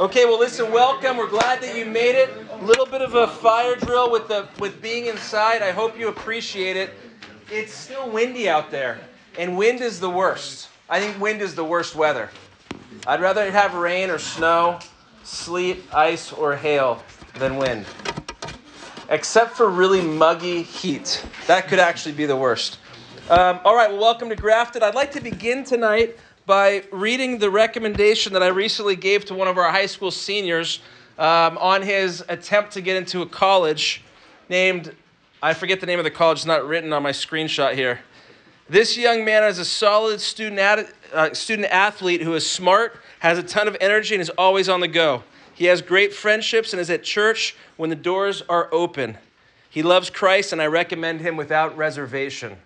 Okay, well, listen, welcome. We're glad that you made it. A little bit of a fire drill with the with being inside. I hope you appreciate it. It's still windy out there, and wind is the worst. I think wind is the worst weather. I'd rather have rain or snow, sleet, ice, or hail than wind. Except for really muggy heat. That could actually be the worst. Um, all right, well, welcome to Grafted. I'd like to begin tonight by reading the recommendation that I recently gave to one of our high school seniors um, on his attempt to get into a college named, I forget the name of the college, it's not written on my screenshot here. This young man is a solid student, ad, uh, student athlete who is smart, has a ton of energy, and is always on the go. He has great friendships and is at church when the doors are open. He loves Christ, and I recommend him without reservation.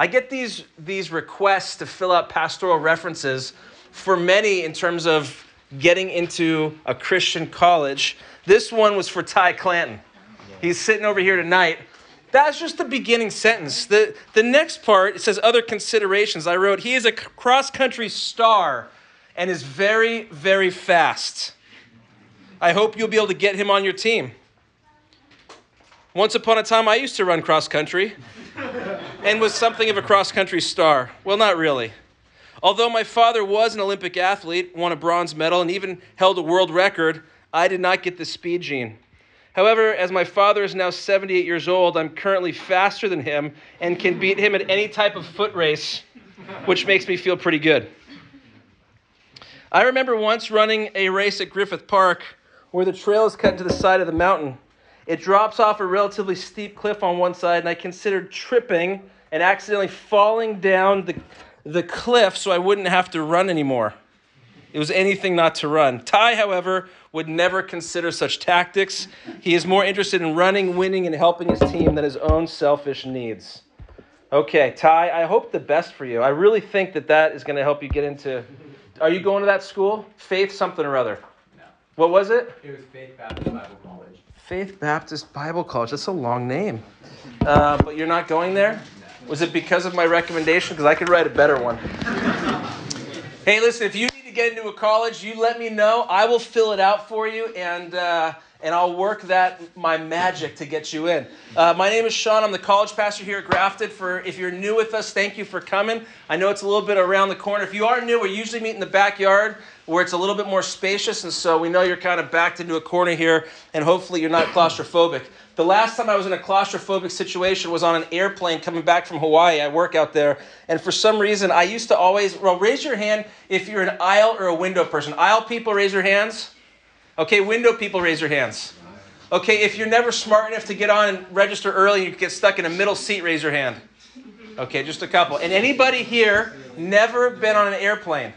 I get these, these requests to fill out pastoral references for many in terms of getting into a Christian college. This one was for Ty Clanton. He's sitting over here tonight. That's just the beginning sentence. The, the next part, it says other considerations. I wrote, he is a cross country star and is very, very fast. I hope you'll be able to get him on your team. Once upon a time, I used to run cross country and was something of a cross country star. Well, not really. Although my father was an Olympic athlete, won a bronze medal, and even held a world record, I did not get the speed gene. However, as my father is now 78 years old, I'm currently faster than him and can beat him at any type of foot race, which makes me feel pretty good. I remember once running a race at Griffith Park where the trail is cut to the side of the mountain. It drops off a relatively steep cliff on one side, and I considered tripping and accidentally falling down the, the cliff so I wouldn't have to run anymore. It was anything not to run. Ty, however, would never consider such tactics. He is more interested in running, winning, and helping his team than his own selfish needs. Okay, Ty, I hope the best for you. I really think that that is going to help you get into. Are you going to that school? Faith something or other? No. What was it? It was Faith Baptist Bible College. Faith Baptist Bible College. That's a long name. Uh, but you're not going there? Was it because of my recommendation? Because I could write a better one. hey, listen, if you need to get into a college, you let me know. I will fill it out for you, and uh, and I'll work that my magic to get you in. Uh, my name is Sean. I'm the college pastor here at Grafted. For if you're new with us, thank you for coming. I know it's a little bit around the corner. If you are new, we usually meet in the backyard where it's a little bit more spacious, and so we know you're kind of backed into a corner here, and hopefully you're not claustrophobic. The last time I was in a claustrophobic situation was on an airplane coming back from Hawaii. I work out there, and for some reason, I used to always, well, raise your hand if you're an aisle or a window person. Aisle people, raise your hands. Okay, window people, raise your hands. Okay, if you're never smart enough to get on and register early, you get stuck in a middle seat, raise your hand. Okay, just a couple. And anybody here never been on an airplane?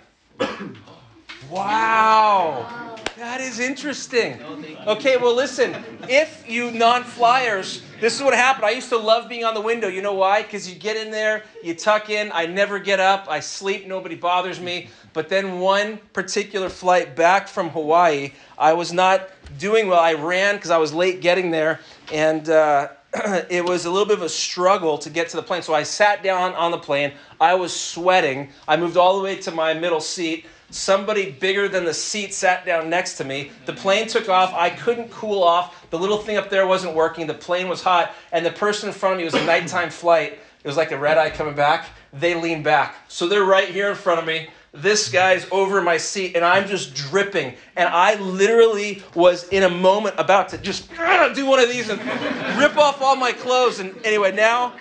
Wow. That is interesting. Okay, well, listen, if you non flyers, this is what happened. I used to love being on the window. You know why? Because you get in there, you tuck in, I never get up, I sleep, nobody bothers me. But then one particular flight back from Hawaii, I was not doing well. I ran because I was late getting there, and uh, it was a little bit of a struggle to get to the plane. So I sat down on the plane. I was sweating. I moved all the way to my middle seat. Somebody bigger than the seat sat down next to me. The plane took off. I couldn't cool off. The little thing up there wasn't working. The plane was hot. And the person in front of me was a nighttime flight. It was like a red eye coming back. They leaned back. So they're right here in front of me. This guy's over my seat, and I'm just dripping. And I literally was in a moment about to just ah, do one of these and rip off all my clothes. And anyway, now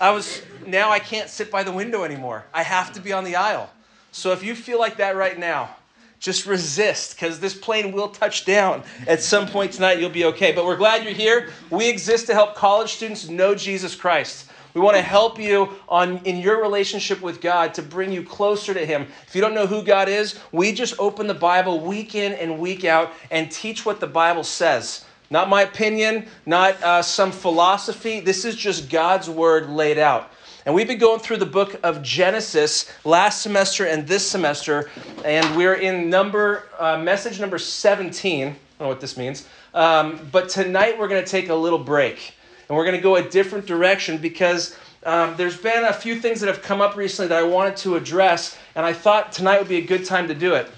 I was now I can't sit by the window anymore. I have to be on the aisle. So if you feel like that right now, just resist because this plane will touch down at some point tonight. You'll be okay. But we're glad you're here. We exist to help college students know Jesus Christ. We want to help you on in your relationship with God to bring you closer to Him. If you don't know who God is, we just open the Bible week in and week out and teach what the Bible says. Not my opinion, not uh, some philosophy. This is just God's word laid out. And we've been going through the book of Genesis last semester and this semester, and we're in number uh, message number 17. I don't know what this means. Um, but tonight we're going to take a little break, and we're going to go a different direction because um, there's been a few things that have come up recently that I wanted to address, and I thought tonight would be a good time to do it.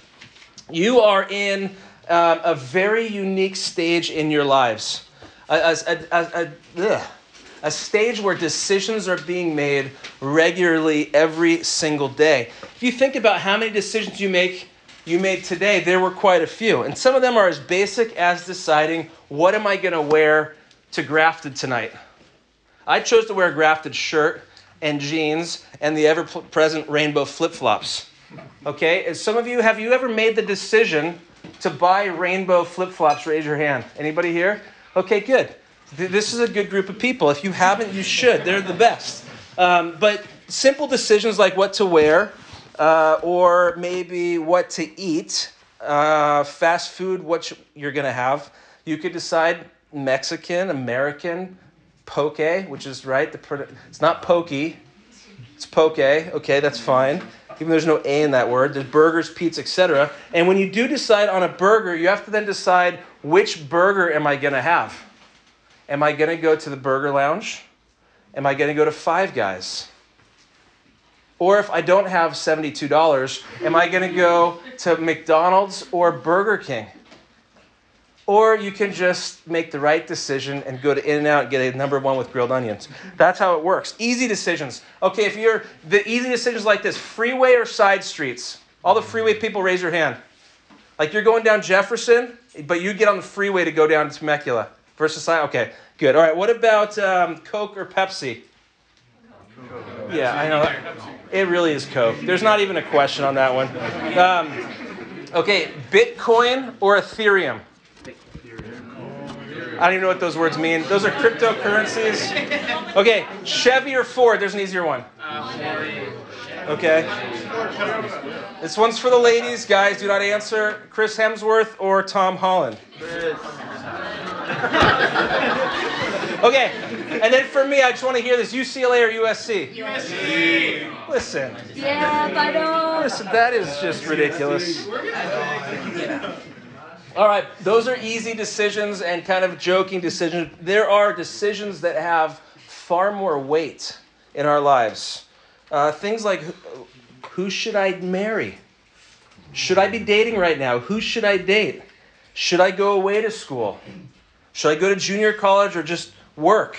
You are in um, a very unique stage in your lives. A, a, a, a, stage where decisions are being made regularly every single day. If you think about how many decisions you make you made today, there were quite a few. And some of them are as basic as deciding what am I going to wear to grafted tonight. I chose to wear a grafted shirt and jeans and the ever present rainbow flip flops. Okay? And some of you, have you ever made the decision to buy rainbow flip flops? Raise your hand. Anybody here? Okay, good. This is a good group of people. If you haven't, you should. They're the best. Um, but simple decisions like what to wear, uh, or maybe what to eat, uh, fast food, what you're going to have. You could decide Mexican, American, poke, which is right. The, it's not pokey, it's poke. Okay, that's fine. Even though there's no A in that word. There's burgers, pizza, etc. And when you do decide on a burger, you have to then decide which burger am I going to have? Am I going to go to the burger lounge? Am I going to go to Five Guys? Or if I don't have $72, am I going to go to McDonald's or Burger King? Or you can just make the right decision and go to In-N-Out and get a number one with grilled onions. That's how it works. Easy decisions. Okay, if you're the easy decisions like this, freeway or side streets. All the freeway people raise your hand. Like you're going down Jefferson, but you get on the freeway to go down to Temecula versus side. Okay, good. All right. What about um, Coke or Pepsi? Coke. Yeah, I know. It really is Coke. There's not even a question on that one. Um, okay, Bitcoin or Ethereum? I don't even know what those words mean. Those are cryptocurrencies. Okay, Chevy or Ford? There's an easier one. Okay. This one's for the ladies. Guys, do not answer. Chris Hemsworth or Tom Holland? Okay, and then for me, I just want to hear this UCLA or USC? USC. Listen. Yeah, I know. Listen, that is just ridiculous. All right, those are easy decisions and kind of joking decisions. There are decisions that have far more weight in our lives. Uh, things like who should I marry? Should I be dating right now? Who should I date? Should I go away to school? Should I go to junior college or just work?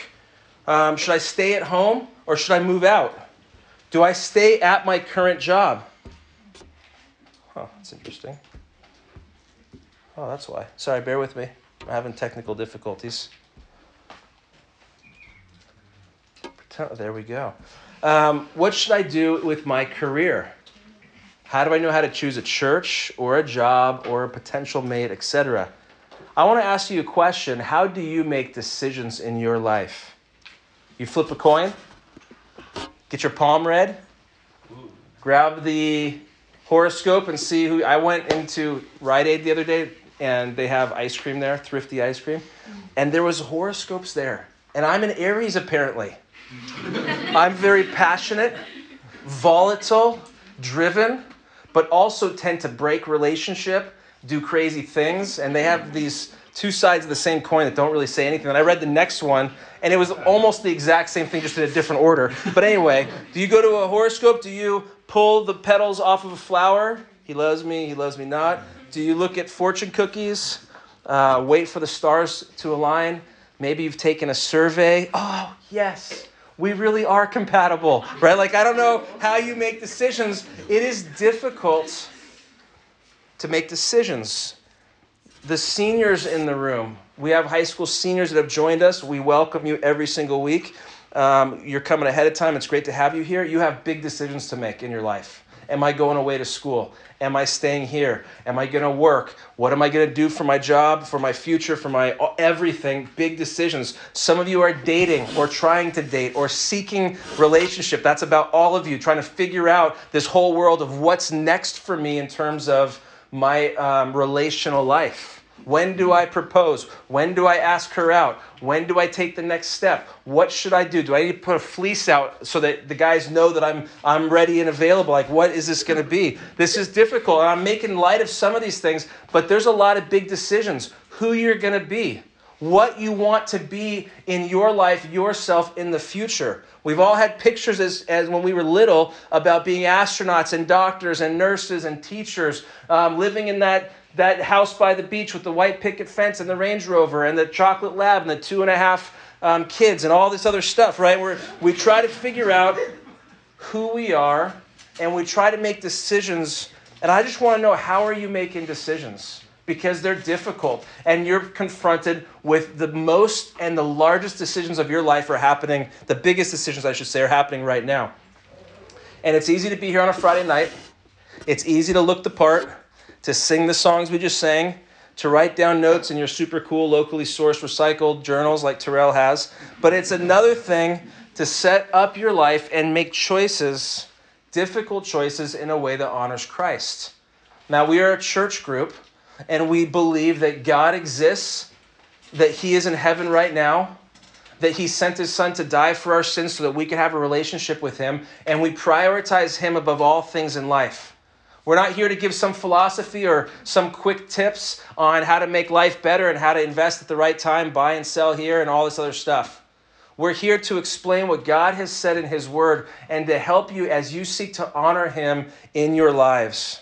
Um, should I stay at home or should I move out? Do I stay at my current job? Oh, that's interesting. Oh, that's why. Sorry, bear with me. I'm having technical difficulties. There we go. Um, what should I do with my career? How do I know how to choose a church or a job or a potential mate, etc.? I want to ask you a question. How do you make decisions in your life? You flip a coin, get your palm read, grab the horoscope and see who. I went into Rite Aid the other day and they have ice cream there, thrifty ice cream, and there was horoscopes there. And I'm an Aries apparently. I'm very passionate, volatile, driven, but also tend to break relationship, do crazy things, and they have these two sides of the same coin that don't really say anything. And I read the next one, and it was almost the exact same thing, just in a different order. But anyway, do you go to a horoscope? Do you pull the petals off of a flower? He loves me, he loves me not. Do you look at fortune cookies? Uh, wait for the stars to align? Maybe you've taken a survey. Oh, yes, we really are compatible, right? Like, I don't know how you make decisions. It is difficult to make decisions. The seniors in the room, we have high school seniors that have joined us. We welcome you every single week. Um, you're coming ahead of time. It's great to have you here. You have big decisions to make in your life. Am I going away to school? Am I staying here? Am I going to work? What am I going to do for my job, for my future, for my everything? Big decisions. Some of you are dating or trying to date or seeking relationship. That's about all of you trying to figure out this whole world of what's next for me in terms of my um, relational life. When do I propose? When do I ask her out? When do I take the next step? What should I do? Do I need to put a fleece out so that the guys know that I'm I'm ready and available? Like what is this going to be? This is difficult. And I'm making light of some of these things, but there's a lot of big decisions. Who you're going to be what you want to be in your life, yourself in the future. We've all had pictures as, as when we were little about being astronauts and doctors and nurses and teachers, um, living in that that house by the beach with the white picket fence and the Range Rover and the chocolate lab and the two and a half um, kids and all this other stuff, right? Where we try to figure out who we are and we try to make decisions. And I just want to know how are you making decisions? Because they're difficult and you're confronted with the most and the largest decisions of your life are happening, the biggest decisions, I should say, are happening right now. And it's easy to be here on a Friday night. It's easy to look the part, to sing the songs we just sang, to write down notes in your super cool, locally sourced, recycled journals like Terrell has. But it's another thing to set up your life and make choices, difficult choices, in a way that honors Christ. Now, we are a church group, and we believe that God exists, that He is in heaven right now, that He sent His Son to die for our sins so that we can have a relationship with Him, and we prioritize Him above all things in life. We're not here to give some philosophy or some quick tips on how to make life better and how to invest at the right time, buy and sell here, and all this other stuff. We're here to explain what God has said in His Word and to help you as you seek to honor Him in your lives.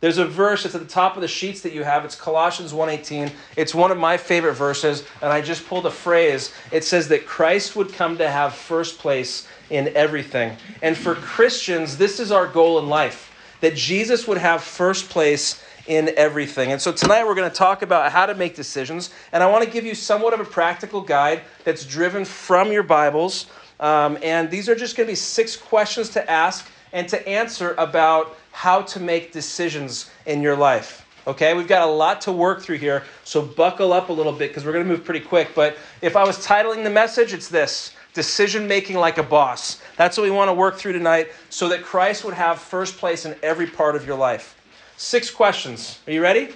There's a verse that's at the top of the sheets that you have. It's Colossians 1:18. It's one of my favorite verses, and I just pulled a phrase. It says that Christ would come to have first place in everything. And for Christians, this is our goal in life that Jesus would have first place in everything. And so tonight we're going to talk about how to make decisions. And I want to give you somewhat of a practical guide that's driven from your Bibles. Um, and these are just going to be six questions to ask and to answer about how to make decisions in your life. Okay, we've got a lot to work through here, so buckle up a little bit because we're going to move pretty quick. But if I was titling the message, it's this decision making like a boss. That's what we want to work through tonight so that Christ would have first place in every part of your life. Six questions. Are you ready?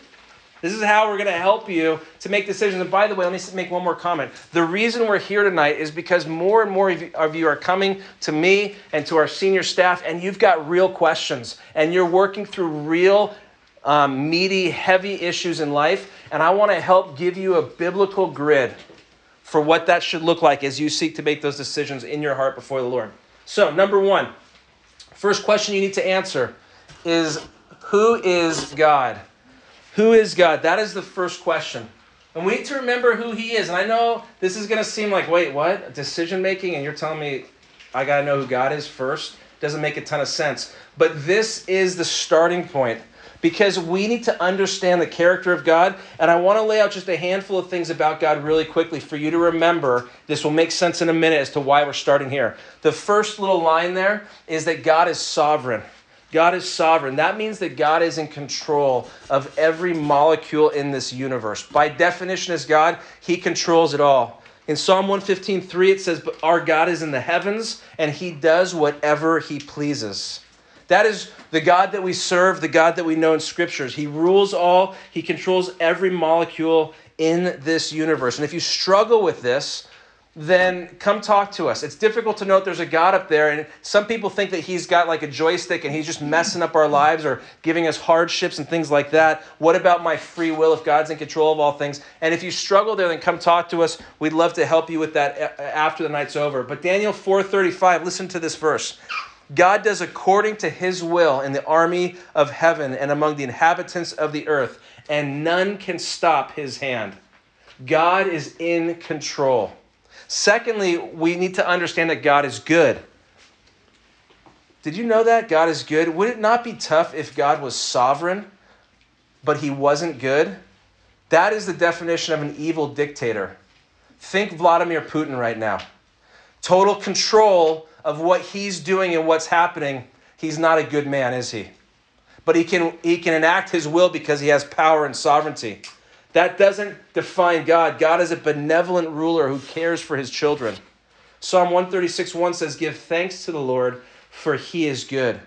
This is how we're going to help you to make decisions. And by the way, let me make one more comment. The reason we're here tonight is because more and more of you are coming to me and to our senior staff, and you've got real questions, and you're working through real, um, meaty, heavy issues in life. And I want to help give you a biblical grid for what that should look like as you seek to make those decisions in your heart before the Lord. So, number one, first question you need to answer is Who is God? Who is God? That is the first question. And we need to remember who He is. And I know this is going to seem like, wait, what? Decision making? And you're telling me I got to know who God is first? Doesn't make a ton of sense. But this is the starting point because we need to understand the character of God. And I want to lay out just a handful of things about God really quickly for you to remember. This will make sense in a minute as to why we're starting here. The first little line there is that God is sovereign. God is sovereign. That means that God is in control of every molecule in this universe. By definition, as God, He controls it all. In Psalm 115:3, it says, But our God is in the heavens, and He does whatever He pleases. That is the God that we serve, the God that we know in scriptures. He rules all, He controls every molecule in this universe. And if you struggle with this, then come talk to us. It's difficult to know there's a God up there, and some people think that He's got like a joystick and He's just messing up our lives or giving us hardships and things like that. What about my free will if God's in control of all things? And if you struggle there, then come talk to us. We'd love to help you with that uh, uh, after the night's over. But Daniel 4:35, listen to this verse. God does according to his will in the army of heaven and among the inhabitants of the earth, and none can stop his hand. God is in control. Secondly, we need to understand that God is good. Did you know that? God is good. Would it not be tough if God was sovereign, but he wasn't good? That is the definition of an evil dictator. Think Vladimir Putin right now. Total control of what he's doing and what's happening, he's not a good man, is he? But he can, he can enact his will because he has power and sovereignty. That doesn't define God. God is a benevolent ruler who cares for his children. Psalm 136 1 says, Give thanks to the Lord, for he is good.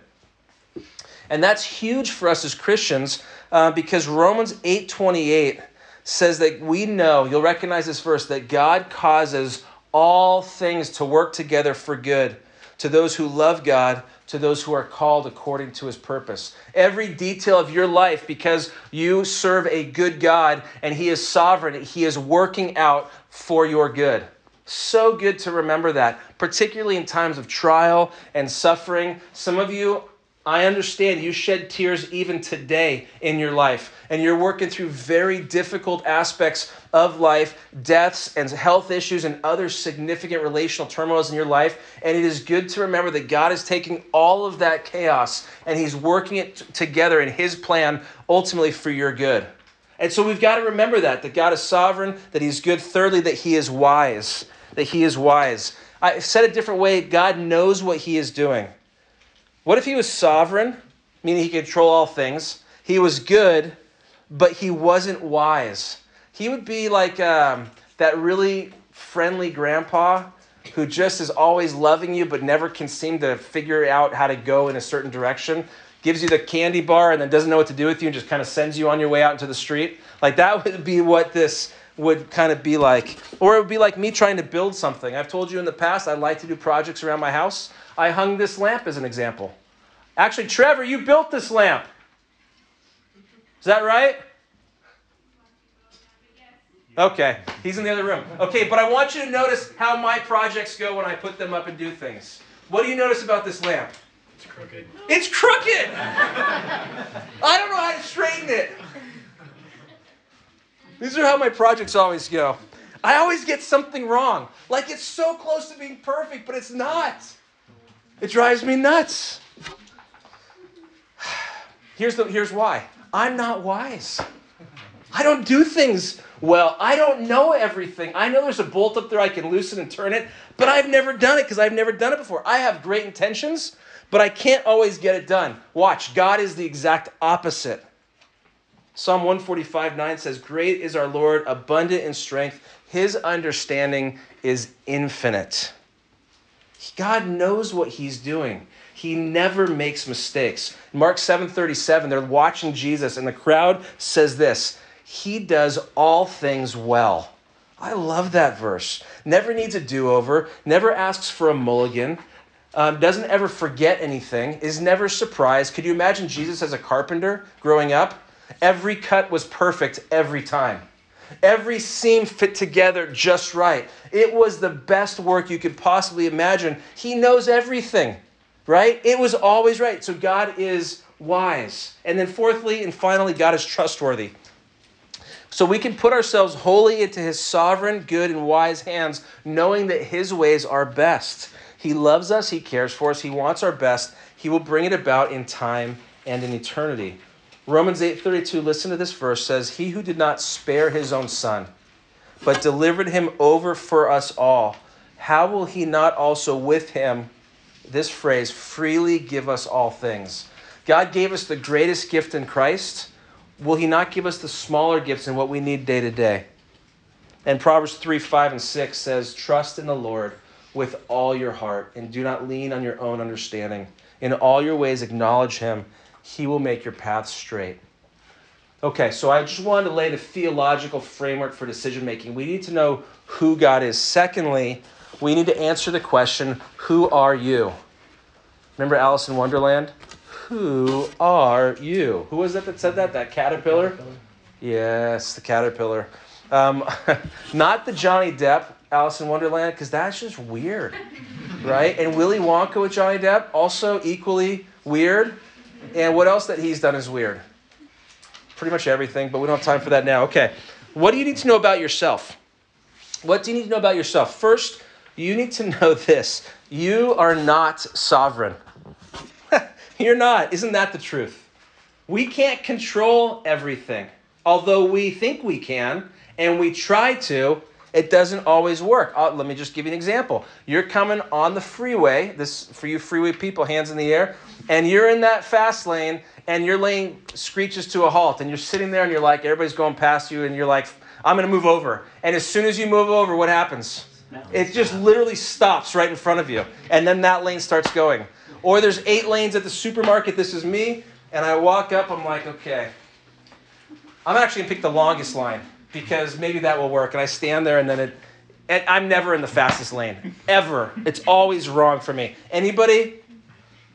And that's huge for us as Christians uh, because Romans 8 28 says that we know, you'll recognize this verse, that God causes all things to work together for good to those who love God, to those who are called according to his purpose. Every detail of your life, because you serve a good God and he is sovereign, he is working out for your good. So good to remember that, particularly in times of trial and suffering. Some of you I understand you shed tears even today in your life, and you're working through very difficult aspects of life, deaths and health issues, and other significant relational turmoils in your life. And it is good to remember that God is taking all of that chaos and He's working it t- together in His plan ultimately for your good. And so we've got to remember that, that God is sovereign, that He's good. Thirdly, that He is wise, that He is wise. I said a different way God knows what He is doing. What if he was sovereign, meaning he could control all things? He was good, but he wasn't wise. He would be like um, that really friendly grandpa who just is always loving you, but never can seem to figure out how to go in a certain direction. Gives you the candy bar and then doesn't know what to do with you and just kind of sends you on your way out into the street. Like that would be what this would kind of be like. Or it would be like me trying to build something. I've told you in the past I like to do projects around my house. I hung this lamp as an example. Actually, Trevor, you built this lamp. Is that right? Okay, he's in the other room. Okay, but I want you to notice how my projects go when I put them up and do things. What do you notice about this lamp? It's crooked. It's crooked! I don't know how to straighten it. These are how my projects always go. I always get something wrong. Like it's so close to being perfect, but it's not. It drives me nuts. Here's, the, here's why I'm not wise. I don't do things well. I don't know everything. I know there's a bolt up there I can loosen and turn it, but I've never done it because I've never done it before. I have great intentions, but I can't always get it done. Watch, God is the exact opposite. Psalm 145 9 says, Great is our Lord, abundant in strength. His understanding is infinite. God knows what he's doing. He never makes mistakes. Mark 7:37, they're watching Jesus and the crowd says this, he does all things well. I love that verse. Never needs a do-over, never asks for a mulligan, um, doesn't ever forget anything, is never surprised. Could you imagine Jesus as a carpenter growing up? Every cut was perfect every time. Every seam fit together just right. It was the best work you could possibly imagine. He knows everything, right? It was always right. So God is wise. And then, fourthly and finally, God is trustworthy. So we can put ourselves wholly into His sovereign, good, and wise hands, knowing that His ways are best. He loves us, He cares for us, He wants our best. He will bring it about in time and in eternity. Romans 8:32 listen to this verse says he who did not spare his own son but delivered him over for us all how will he not also with him this phrase freely give us all things? God gave us the greatest gift in Christ. Will he not give us the smaller gifts and what we need day to day? And Proverbs 3 5 and 6 says trust in the Lord with all your heart and do not lean on your own understanding. In all your ways acknowledge him he will make your path straight. Okay, so I just wanted to lay the theological framework for decision making. We need to know who God is. Secondly, we need to answer the question Who are you? Remember Alice in Wonderland? Who are you? Who was that that said that? That caterpillar? Yes, the caterpillar. Um, not the Johnny Depp Alice in Wonderland, because that's just weird, right? And Willy Wonka with Johnny Depp, also equally weird. And what else that he's done is weird? Pretty much everything, but we don't have time for that now. Okay. What do you need to know about yourself? What do you need to know about yourself? First, you need to know this you are not sovereign. You're not. Isn't that the truth? We can't control everything. Although we think we can and we try to, it doesn't always work. Uh, let me just give you an example. You're coming on the freeway, this for you freeway people, hands in the air, and you're in that fast lane, and your lane screeches to a halt, and you're sitting there, and you're like, everybody's going past you, and you're like, I'm going to move over. And as soon as you move over, what happens? It just literally stops right in front of you, and then that lane starts going. Or there's eight lanes at the supermarket. This is me, and I walk up. I'm like, okay, I'm actually gonna pick the longest line because maybe that will work. And I stand there and then it, and I'm never in the fastest lane, ever. It's always wrong for me. Anybody?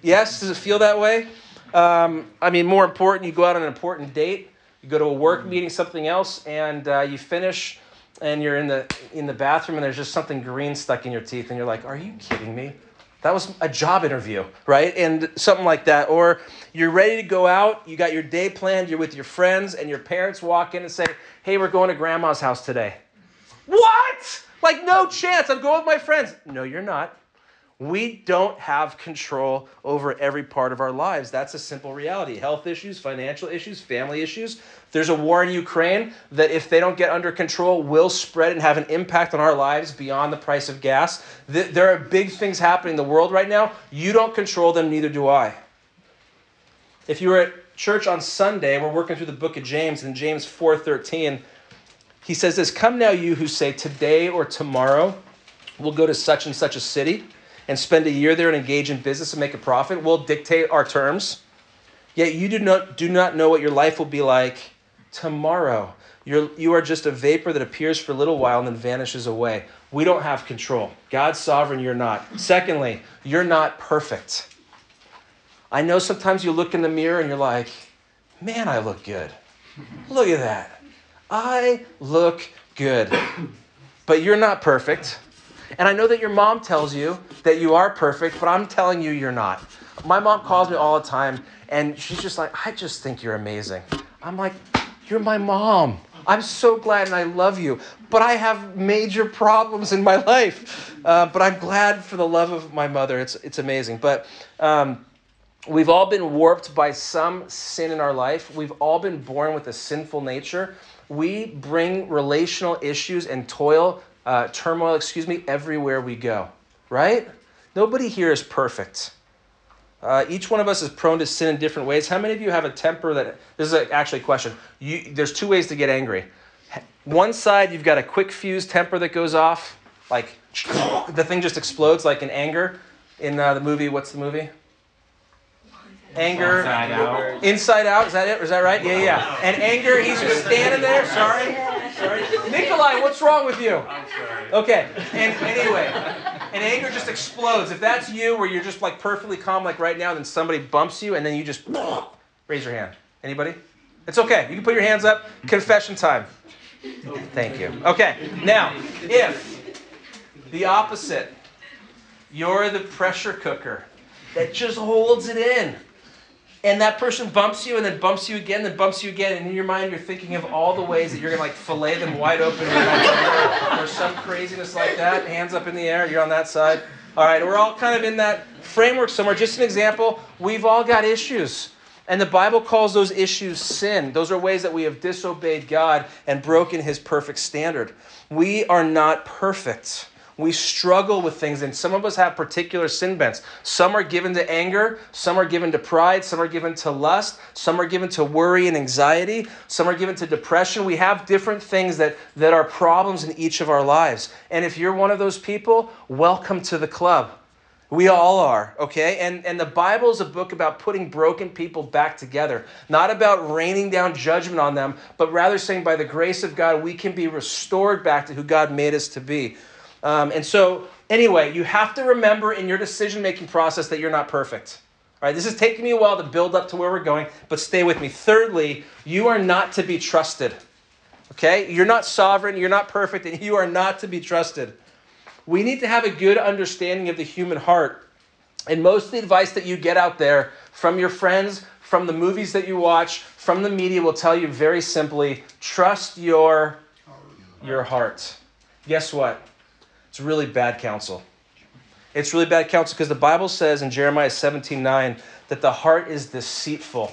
Yes? Does it feel that way? Um, I mean, more important, you go out on an important date, you go to a work meeting, something else, and uh, you finish and you're in the in the bathroom and there's just something green stuck in your teeth and you're like, "Are you kidding me? That was a job interview, right? And something like that. Or you're ready to go out, you got your day planned, you're with your friends, and your parents walk in and say, Hey, we're going to grandma's house today. What? Like, no chance. I'm going with my friends. No, you're not. We don't have control over every part of our lives. That's a simple reality. Health issues, financial issues, family issues. There's a war in Ukraine that, if they don't get under control, will spread and have an impact on our lives beyond the price of gas. There are big things happening in the world right now. You don't control them, neither do I. If you were at church on Sunday, we're working through the book of James, and James 4:13, he says this, "Come now you who say today or tomorrow we'll go to such and such a city." And spend a year there and engage in business and make a profit will dictate our terms. Yet you do not, do not know what your life will be like tomorrow. You're, you are just a vapor that appears for a little while and then vanishes away. We don't have control. God's sovereign, you're not. Secondly, you're not perfect. I know sometimes you look in the mirror and you're like, man, I look good. Look at that. I look good. But you're not perfect. And I know that your mom tells you that you are perfect, but I'm telling you you're not. My mom calls me all the time and she's just like, I just think you're amazing. I'm like, You're my mom. I'm so glad and I love you, but I have major problems in my life. Uh, but I'm glad for the love of my mother. It's, it's amazing. But um, we've all been warped by some sin in our life. We've all been born with a sinful nature. We bring relational issues and toil uh, turmoil, excuse me, everywhere we go, right? Nobody here is perfect. Uh, each one of us is prone to sin in different ways. How many of you have a temper that, this is actually a question. You, there's two ways to get angry. One side, you've got a quick fuse temper that goes off, like the thing just explodes, like in anger. In uh, the movie, what's the movie? Anger. Inside Out. Inside Out, is that it? Is that right? Yeah, yeah. And anger, he's just standing there, sorry. Sorry. Nikolai, what's wrong with you? I'm sorry. Okay. And anyway, and anger just explodes. If that's you, where you're just like perfectly calm, like right now, then somebody bumps you, and then you just raise your hand. Anybody? It's okay. You can put your hands up. Confession time. Thank you. Okay. Now, if the opposite, you're the pressure cooker that just holds it in and that person bumps you and then bumps you again, then bumps you again, and in your mind you're thinking of all the ways that you're gonna like fillet them wide open or, some craziness like that. Hands up in the air, you're on that side. All right, we're all kind of in that framework somewhere. Just an example, we've all got issues. And the Bible calls those issues sin. Those are ways that we have disobeyed God and broken his perfect standard. We are not perfect. We struggle with things, and some of us have particular sin bents. Some are given to anger, some are given to pride, some are given to lust, some are given to worry and anxiety, some are given to depression. We have different things that, that are problems in each of our lives. And if you're one of those people, welcome to the club. We all are, okay? And, and the Bible is a book about putting broken people back together, not about raining down judgment on them, but rather saying by the grace of God, we can be restored back to who God made us to be. Um, and so, anyway, you have to remember in your decision making process that you're not perfect. All right, this is taking me a while to build up to where we're going, but stay with me. Thirdly, you are not to be trusted. Okay? You're not sovereign, you're not perfect, and you are not to be trusted. We need to have a good understanding of the human heart. And most of the advice that you get out there from your friends, from the movies that you watch, from the media will tell you very simply trust your, your heart. Guess what? It's really bad counsel. It's really bad counsel because the Bible says in Jeremiah 17 9 that the heart is deceitful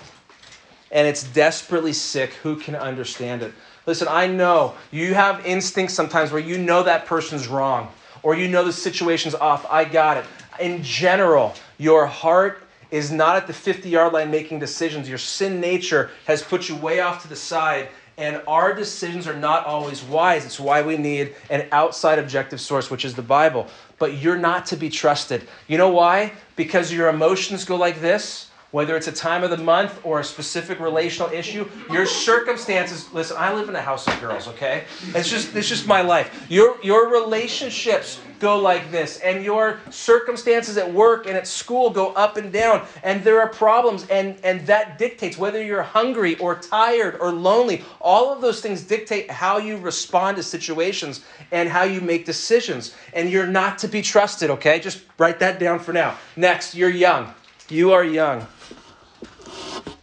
and it's desperately sick. Who can understand it? Listen, I know you have instincts sometimes where you know that person's wrong or you know the situation's off. I got it. In general, your heart is not at the 50 yard line making decisions. Your sin nature has put you way off to the side and our decisions are not always wise. It's why we need an outside objective source, which is the Bible. But you're not to be trusted. You know why? Because your emotions go like this, whether it's a time of the month or a specific relational issue, your circumstances. Listen, I live in a house of girls. Okay, it's just it's just my life. Your your relationships go like this, and your circumstances at work and at school go up and down, and there are problems, and and that dictates whether you're hungry or tired or lonely. All of those things dictate how you respond to situations and how you make decisions. And you're not to be trusted. Okay, just write that down for now. Next, you're young. You are young.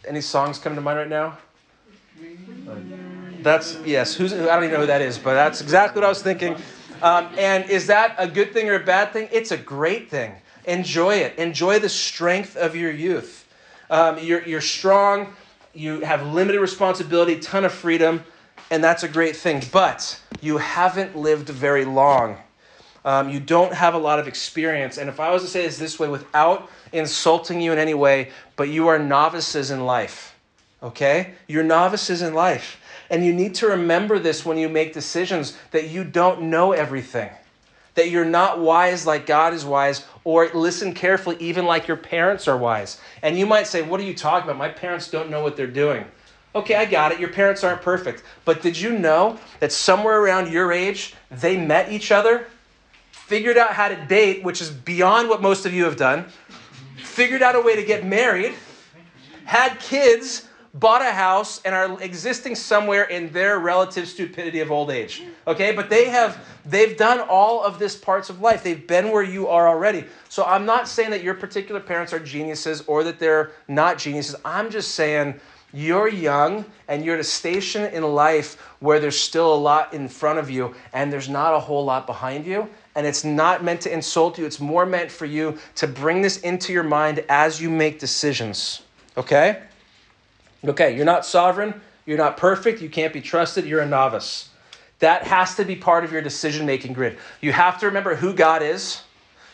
Any songs come to mind right now? That's yes. Who's I don't even know who that is, but that's exactly what I was thinking. Um, and is that a good thing or a bad thing? It's a great thing. Enjoy it. Enjoy the strength of your youth. Um, you're, you're strong. You have limited responsibility, ton of freedom, and that's a great thing. But you haven't lived very long. Um, you don't have a lot of experience. And if I was to say this this way, without insulting you in any way, but you are novices in life. Okay? You're novices in life. And you need to remember this when you make decisions that you don't know everything, that you're not wise like God is wise, or listen carefully, even like your parents are wise. And you might say, What are you talking about? My parents don't know what they're doing. Okay, I got it. Your parents aren't perfect. But did you know that somewhere around your age, they met each other, figured out how to date, which is beyond what most of you have done, figured out a way to get married, had kids, bought a house and are existing somewhere in their relative stupidity of old age. Okay? But they have they've done all of this parts of life. They've been where you are already. So I'm not saying that your particular parents are geniuses or that they're not geniuses. I'm just saying you're young and you're at a station in life where there's still a lot in front of you and there's not a whole lot behind you. And it's not meant to insult you, it's more meant for you to bring this into your mind as you make decisions. Okay? Okay, you're not sovereign, you're not perfect, you can't be trusted, you're a novice. That has to be part of your decision making grid. You have to remember who God is,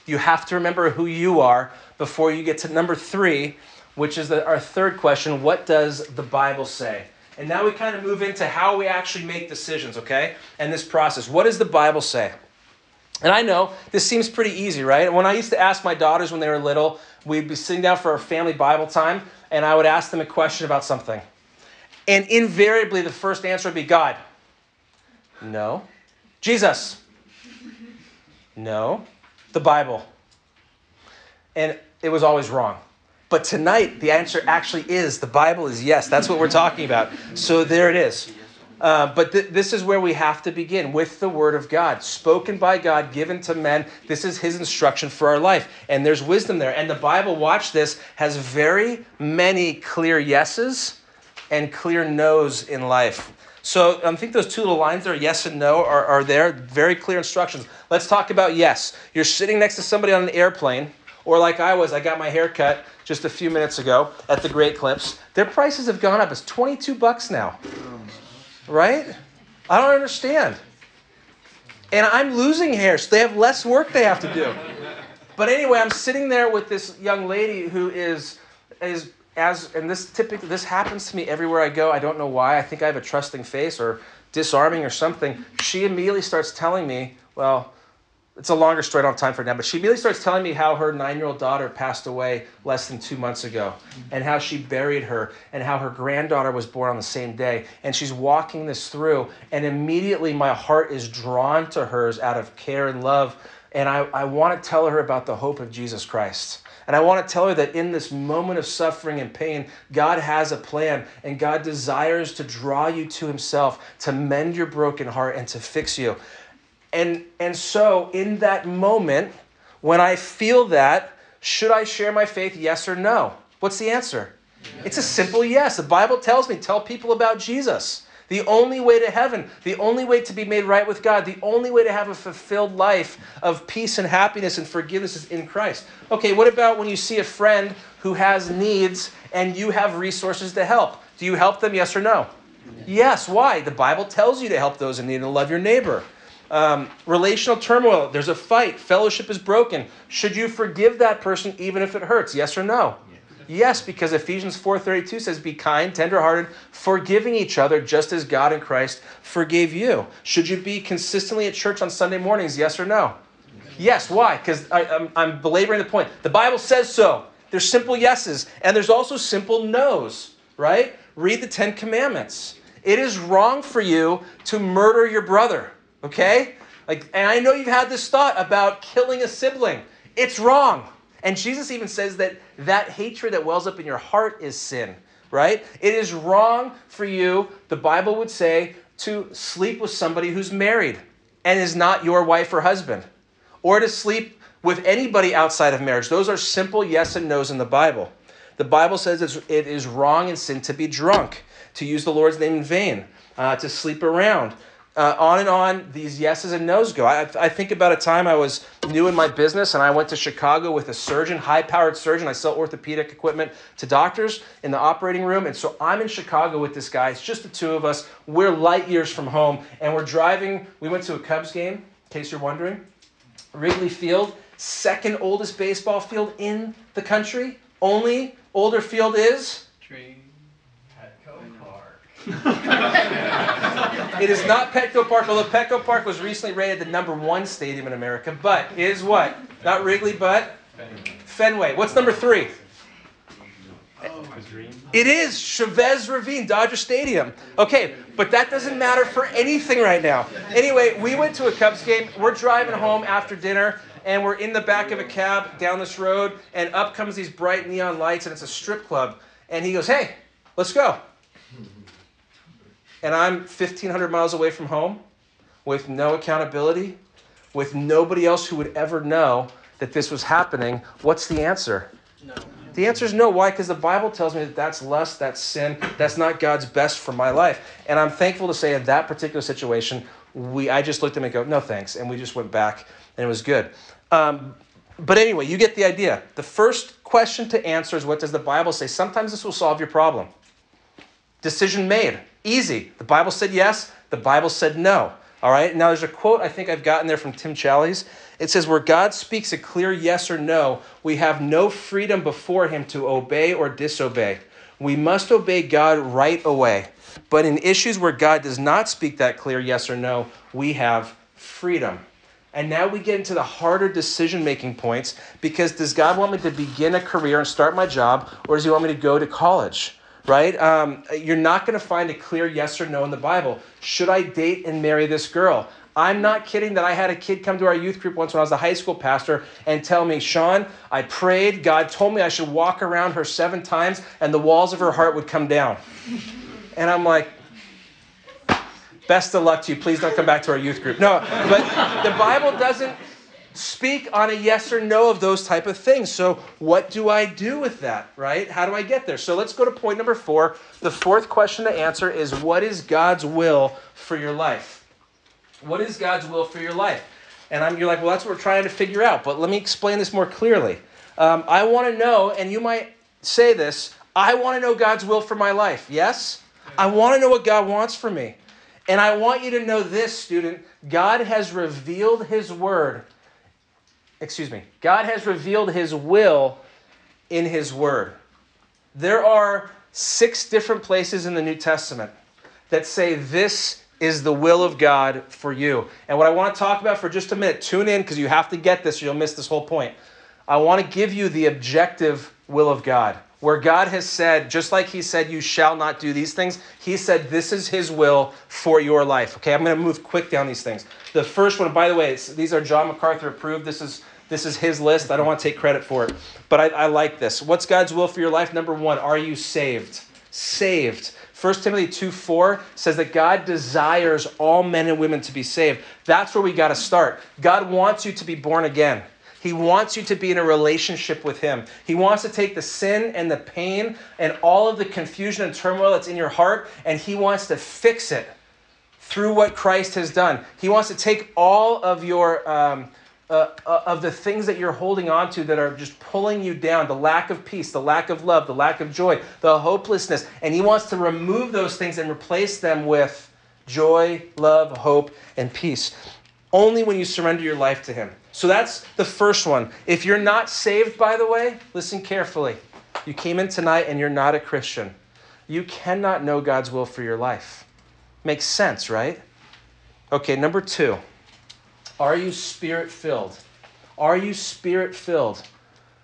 you have to remember who you are before you get to number three, which is the, our third question what does the Bible say? And now we kind of move into how we actually make decisions, okay? And this process. What does the Bible say? And I know this seems pretty easy, right? When I used to ask my daughters when they were little, we'd be sitting down for our family Bible time, and I would ask them a question about something. And invariably, the first answer would be God. No. Jesus. No. The Bible. And it was always wrong. But tonight, the answer actually is the Bible is yes. That's what we're talking about. So there it is. Uh, but th- this is where we have to begin with the Word of God, spoken by God, given to men. This is His instruction for our life. And there's wisdom there. And the Bible, watch this, has very many clear yeses and clear no's in life. So I think those two little lines there, yes and no, are, are there. Very clear instructions. Let's talk about yes. You're sitting next to somebody on an airplane, or like I was, I got my hair cut just a few minutes ago at the Great Clips. Their prices have gone up. It's 22 bucks now. Right? I don't understand. And I'm losing hair, so they have less work they have to do. But anyway, I'm sitting there with this young lady who is is as and this typically this happens to me everywhere I go. I don't know why. I think I have a trusting face or disarming or something. She immediately starts telling me, well, it's a longer story, I don't have time for it now, but she immediately starts telling me how her nine year old daughter passed away less than two months ago, and how she buried her, and how her granddaughter was born on the same day. And she's walking this through, and immediately my heart is drawn to hers out of care and love. And I, I want to tell her about the hope of Jesus Christ. And I want to tell her that in this moment of suffering and pain, God has a plan and God desires to draw you to Himself, to mend your broken heart, and to fix you. And, and so, in that moment, when I feel that, should I share my faith, yes or no? What's the answer? Yes. It's a simple yes. The Bible tells me, tell people about Jesus. The only way to heaven, the only way to be made right with God, the only way to have a fulfilled life of peace and happiness and forgiveness is in Christ. Okay, what about when you see a friend who has needs and you have resources to help? Do you help them, yes or no? Yes. Why? The Bible tells you to help those in need and love your neighbor. Um, relational turmoil, there's a fight, fellowship is broken. Should you forgive that person even if it hurts? Yes or no? Yes, because Ephesians 4:32 says be kind, tenderhearted, forgiving each other just as God in Christ forgave you. Should you be consistently at church on Sunday mornings? Yes or no? Yes, why? Cuz I'm, I'm belaboring the point. The Bible says so. There's simple yeses, and there's also simple no's, right? Read the Ten Commandments. It is wrong for you to murder your brother, okay? Like, and I know you've had this thought about killing a sibling. It's wrong. And Jesus even says that that hatred that wells up in your heart is sin, right? It is wrong for you, the Bible would say, to sleep with somebody who's married and is not your wife or husband, or to sleep with anybody outside of marriage. Those are simple yes and no's in the Bible. The Bible says it is wrong and sin to be drunk, to use the Lord's name in vain, uh, to sleep around, uh, on and on these yeses and nos go. I, I, think about a time I was new in my business and I went to Chicago with a surgeon, high powered surgeon. I sell orthopedic equipment to doctors in the operating room. And so I'm in Chicago with this guy. It's just the two of us. We're light years from home and we're driving. We went to a Cubs game, in case you're wondering. Wrigley Field, second oldest baseball field in the country. Only older field is? It is not Petco Park, although Petco Park was recently rated the number one stadium in America, but is what? Not Wrigley, but Fenway. What's number three? It is Chavez Ravine, Dodger Stadium. Okay, but that doesn't matter for anything right now. Anyway, we went to a Cubs game. We're driving home after dinner, and we're in the back of a cab down this road, and up comes these bright neon lights, and it's a strip club. And he goes, Hey, let's go and I'm 1,500 miles away from home with no accountability, with nobody else who would ever know that this was happening, what's the answer? No. The answer is no. Why? Because the Bible tells me that that's lust, that's sin, that's not God's best for my life. And I'm thankful to say in that particular situation, we I just looked at him and go, no thanks, and we just went back, and it was good. Um, but anyway, you get the idea. The first question to answer is what does the Bible say? Sometimes this will solve your problem. Decision made. Easy. The Bible said yes, the Bible said no. All right, now there's a quote I think I've gotten there from Tim Challies. It says, Where God speaks a clear yes or no, we have no freedom before Him to obey or disobey. We must obey God right away. But in issues where God does not speak that clear yes or no, we have freedom. And now we get into the harder decision making points because does God want me to begin a career and start my job, or does He want me to go to college? Right? Um, you're not going to find a clear yes or no in the Bible. Should I date and marry this girl? I'm not kidding that I had a kid come to our youth group once when I was a high school pastor and tell me, Sean, I prayed, God told me I should walk around her seven times and the walls of her heart would come down. And I'm like, best of luck to you. Please don't come back to our youth group. No, but the Bible doesn't speak on a yes or no of those type of things. So what do I do with that, right? How do I get there? So let's go to point number 4. The fourth question to answer is what is God's will for your life? What is God's will for your life? And I'm, you're like, well, that's what we're trying to figure out. But let me explain this more clearly. Um, I want to know, and you might say this, I want to know God's will for my life. Yes? I want to know what God wants for me. And I want you to know this, student God has revealed His word excuse me, God has revealed his will in his word. There are six different places in the New Testament that say this is the will of God for you. And what I want to talk about for just a minute, tune in because you have to get this or you'll miss this whole point. I want to give you the objective will of God, where God has said, just like He said, you shall not do these things, He said, this is His will for your life. Okay, I'm going to move quick down these things. The first one, by the way, these are John MacArthur approved. This is this is his list. I don't want to take credit for it. But I, I like this. What's God's will for your life? Number one, are you saved? Saved. 1 Timothy 2 4 says that God desires all men and women to be saved. That's where we got to start. God wants you to be born again. He wants you to be in a relationship with Him. He wants to take the sin and the pain and all of the confusion and turmoil that's in your heart, and He wants to fix it through what Christ has done. He wants to take all of your. Um, uh, uh, of the things that you're holding on to that are just pulling you down the lack of peace, the lack of love, the lack of joy, the hopelessness. And He wants to remove those things and replace them with joy, love, hope, and peace. Only when you surrender your life to Him. So that's the first one. If you're not saved, by the way, listen carefully. You came in tonight and you're not a Christian. You cannot know God's will for your life. Makes sense, right? Okay, number two. Are you spirit filled? Are you spirit filled?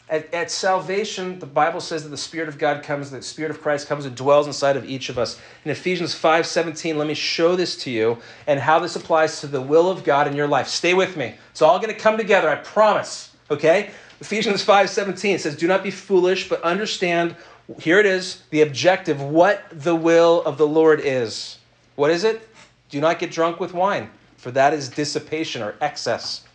At, at salvation, the Bible says that the Spirit of God comes, the Spirit of Christ comes and dwells inside of each of us. In Ephesians 5:17, let me show this to you and how this applies to the will of God in your life. Stay with me. It's all going to come together, I promise. Okay? Ephesians 5:17 says, "Do not be foolish, but understand here it is, the objective, what the will of the Lord is. What is it? Do not get drunk with wine, for that is dissipation or excess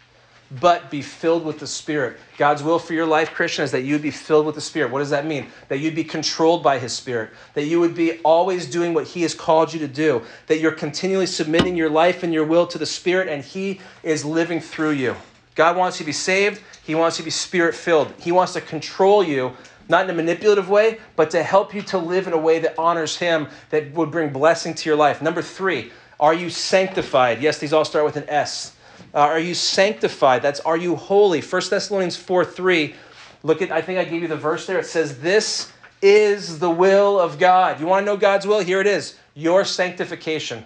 but be filled with the Spirit. God's will for your life, Christian, is that you would be filled with the Spirit. What does that mean? That you'd be controlled by His Spirit. That you would be always doing what He has called you to do. That you're continually submitting your life and your will to the Spirit, and He is living through you. God wants you to be saved. He wants you to be Spirit filled. He wants to control you. Not in a manipulative way, but to help you to live in a way that honors Him, that would bring blessing to your life. Number three, are you sanctified? Yes, these all start with an S. Uh, are you sanctified? That's are you holy? 1 Thessalonians 4 3. Look at, I think I gave you the verse there. It says, This is the will of God. You want to know God's will? Here it is your sanctification.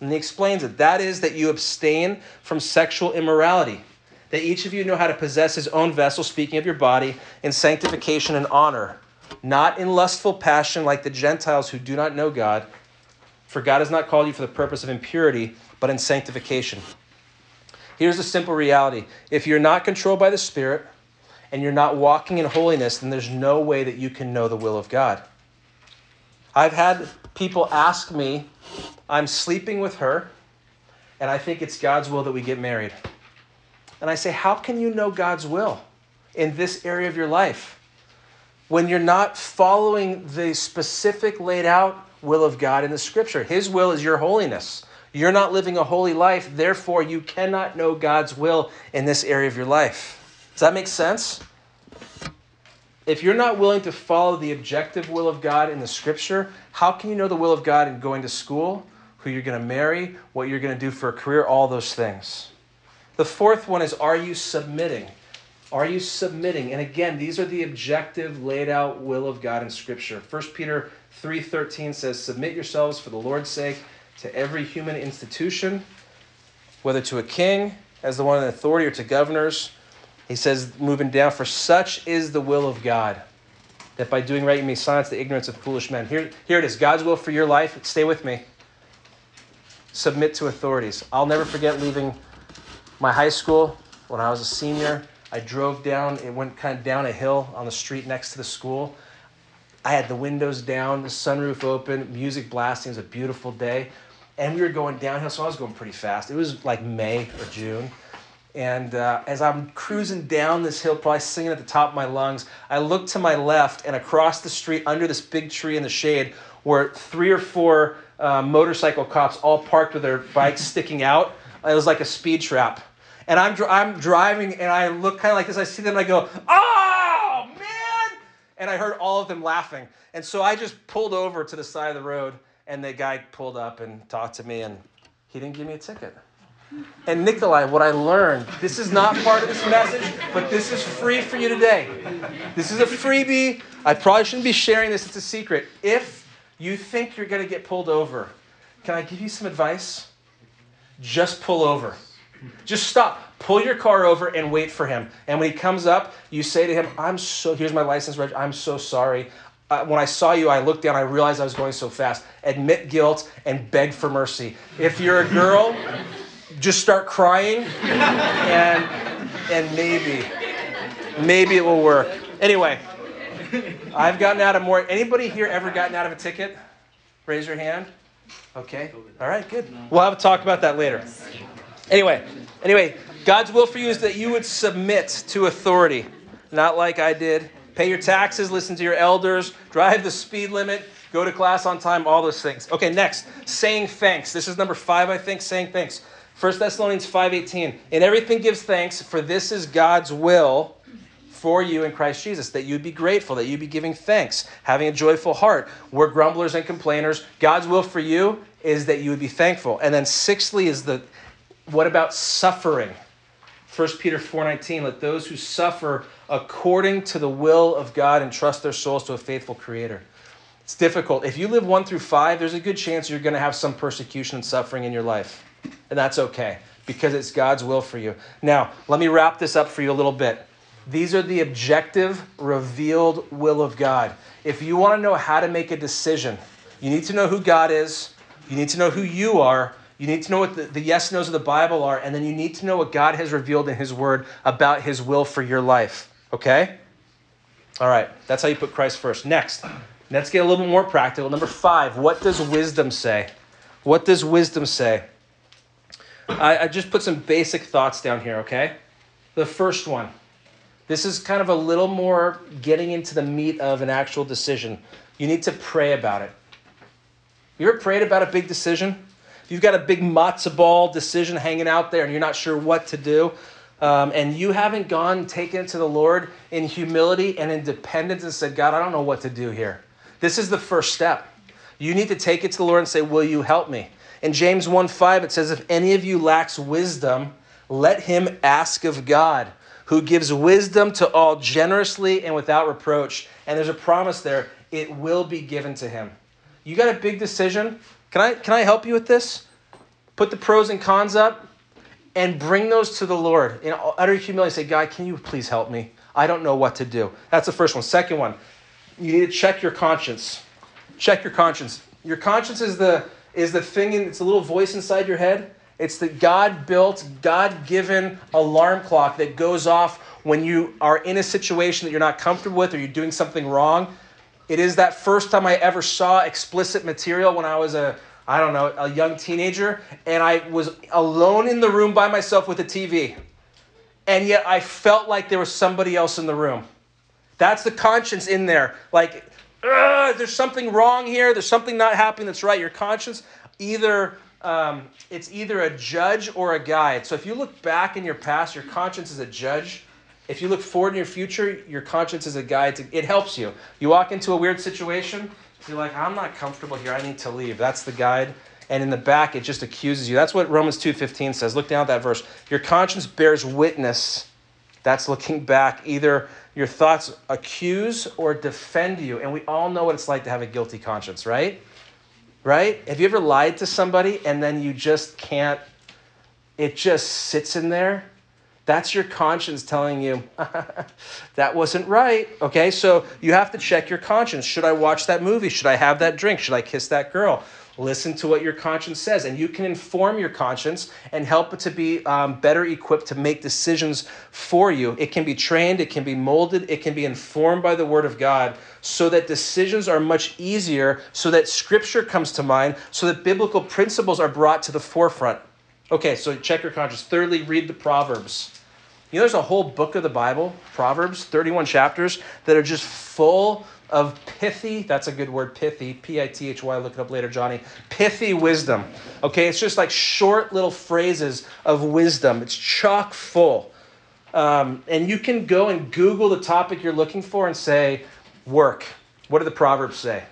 And he explains it. That is that you abstain from sexual immorality. That each of you know how to possess his own vessel, speaking of your body, in sanctification and honor, not in lustful passion like the Gentiles who do not know God. For God has not called you for the purpose of impurity, but in sanctification. Here's the simple reality if you're not controlled by the Spirit and you're not walking in holiness, then there's no way that you can know the will of God. I've had people ask me, I'm sleeping with her, and I think it's God's will that we get married. And I say, How can you know God's will in this area of your life when you're not following the specific laid out will of God in the scripture? His will is your holiness. You're not living a holy life, therefore, you cannot know God's will in this area of your life. Does that make sense? If you're not willing to follow the objective will of God in the scripture, how can you know the will of God in going to school, who you're going to marry, what you're going to do for a career, all those things? The fourth one is are you submitting? Are you submitting? And again, these are the objective laid out will of God in scripture. 1 Peter 3:13 says, "Submit yourselves for the Lord's sake to every human institution, whether to a king as the one in authority or to governors." He says, moving down, "For such is the will of God." That by doing right you may silence the ignorance of foolish men. Here, here it is God's will for your life. Stay with me. Submit to authorities. I'll never forget leaving my high school when I was a senior. I drove down, it went kind of down a hill on the street next to the school. I had the windows down, the sunroof open, music blasting. It was a beautiful day. And we were going downhill, so I was going pretty fast. It was like May or June. And uh, as I'm cruising down this hill, probably singing at the top of my lungs, I look to my left, and across the street, under this big tree in the shade, were three or four uh, motorcycle cops all parked with their bikes sticking out. It was like a speed trap. And I'm, dr- I'm driving, and I look kind of like this. I see them, and I go, man! And I heard all of them laughing. And so I just pulled over to the side of the road, and the guy pulled up and talked to me, and he didn't give me a ticket. And Nikolai, what I learned, this is not part of this message, but this is free for you today. This is a freebie. I probably shouldn't be sharing this, it's a secret. If you think you're going to get pulled over, can I give you some advice? Just pull over. Just stop. Pull your car over and wait for him. And when he comes up, you say to him, I'm so, here's my license, Reg. I'm so sorry. Uh, when I saw you, I looked down, I realized I was going so fast. Admit guilt and beg for mercy. If you're a girl, just start crying and and maybe maybe it will work anyway i've gotten out of more anybody here ever gotten out of a ticket raise your hand okay all right good we'll have a talk about that later anyway anyway god's will for you is that you would submit to authority not like i did pay your taxes listen to your elders drive the speed limit go to class on time all those things okay next saying thanks this is number five i think saying thanks 1 Thessalonians 5:18. In everything gives thanks, for this is God's will for you in Christ Jesus, that you'd be grateful, that you'd be giving thanks, having a joyful heart. We're grumblers and complainers. God's will for you is that you would be thankful. And then sixthly is the what about suffering? 1 Peter 4:19, let those who suffer according to the will of God entrust their souls to a faithful creator. It's difficult. If you live 1 through 5, there's a good chance you're going to have some persecution and suffering in your life. And that's okay because it's God's will for you. Now, let me wrap this up for you a little bit. These are the objective, revealed will of God. If you want to know how to make a decision, you need to know who God is, you need to know who you are, you need to know what the, the yes no's of the Bible are, and then you need to know what God has revealed in His Word about His will for your life. Okay? All right, that's how you put Christ first. Next, let's get a little bit more practical. Number five, what does wisdom say? What does wisdom say? I, I just put some basic thoughts down here, okay? The first one. This is kind of a little more getting into the meat of an actual decision. You need to pray about it. You ever prayed about a big decision? You've got a big matzo ball decision hanging out there and you're not sure what to do, um, and you haven't gone taken it to the Lord in humility and in dependence and said, God, I don't know what to do here. This is the first step. You need to take it to the Lord and say, Will you help me? In James 1 5, it says, If any of you lacks wisdom, let him ask of God, who gives wisdom to all generously and without reproach. And there's a promise there, it will be given to him. You got a big decision. Can I, can I help you with this? Put the pros and cons up and bring those to the Lord in utter humility. Say, God, can you please help me? I don't know what to do. That's the first one. Second one, you need to check your conscience. Check your conscience. Your conscience is the is the thing. In, it's a little voice inside your head. It's the God built, God given alarm clock that goes off when you are in a situation that you're not comfortable with or you're doing something wrong. It is that first time I ever saw explicit material when I was a I don't know, a young teenager, and I was alone in the room by myself with a TV. And yet I felt like there was somebody else in the room. That's the conscience in there. Like, there's something wrong here. There's something not happening that's right. Your conscience either um, it's either a judge or a guide. So if you look back in your past, your conscience is a judge. If you look forward in your future, your conscience is a guide. To, it helps you. You walk into a weird situation, you're like, I'm not comfortable here. I need to leave. That's the guide. And in the back, it just accuses you. That's what Romans 2.15 says. Look down at that verse. Your conscience bears witness. That's looking back. Either your thoughts accuse or defend you. And we all know what it's like to have a guilty conscience, right? Right? Have you ever lied to somebody and then you just can't, it just sits in there? That's your conscience telling you that wasn't right. Okay, so you have to check your conscience. Should I watch that movie? Should I have that drink? Should I kiss that girl? Listen to what your conscience says, and you can inform your conscience and help it to be um, better equipped to make decisions for you. It can be trained, it can be molded, it can be informed by the Word of God so that decisions are much easier, so that Scripture comes to mind, so that biblical principles are brought to the forefront. Okay, so check your conscience. Thirdly, read the Proverbs. You know, there's a whole book of the Bible, Proverbs, 31 chapters, that are just full of pithy, that's a good word, pithy, P I T H Y, look it up later, Johnny. Pithy wisdom. Okay, it's just like short little phrases of wisdom. It's chock full. Um, and you can go and Google the topic you're looking for and say, work. What do the Proverbs say?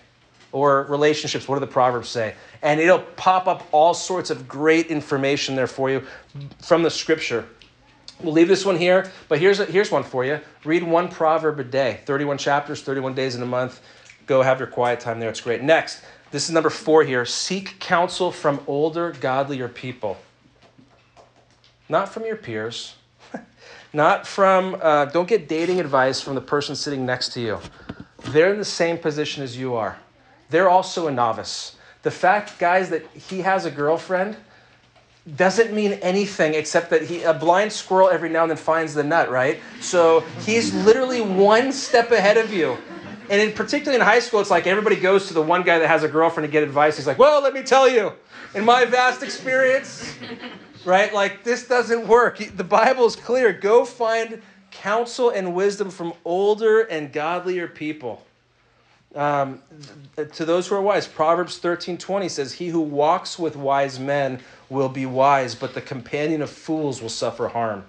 Or relationships, what do the Proverbs say? And it'll pop up all sorts of great information there for you from the scripture. We'll leave this one here, but here's, a, here's one for you. Read one proverb a day, 31 chapters, 31 days in a month. Go have your quiet time there. It's great. Next, this is number four here. Seek counsel from older, godlier people. Not from your peers, not from, uh, don't get dating advice from the person sitting next to you. They're in the same position as you are. They're also a novice. The fact, guys, that he has a girlfriend doesn't mean anything except that he a blind squirrel every now and then finds the nut, right? So he's literally one step ahead of you. And in particularly in high school, it's like everybody goes to the one guy that has a girlfriend to get advice. He's like, "Well, let me tell you, in my vast experience, right? Like this doesn't work. The Bible is clear. Go find counsel and wisdom from older and godlier people." Um, to those who are wise, Proverbs thirteen twenty says, "He who walks with wise men will be wise, but the companion of fools will suffer harm.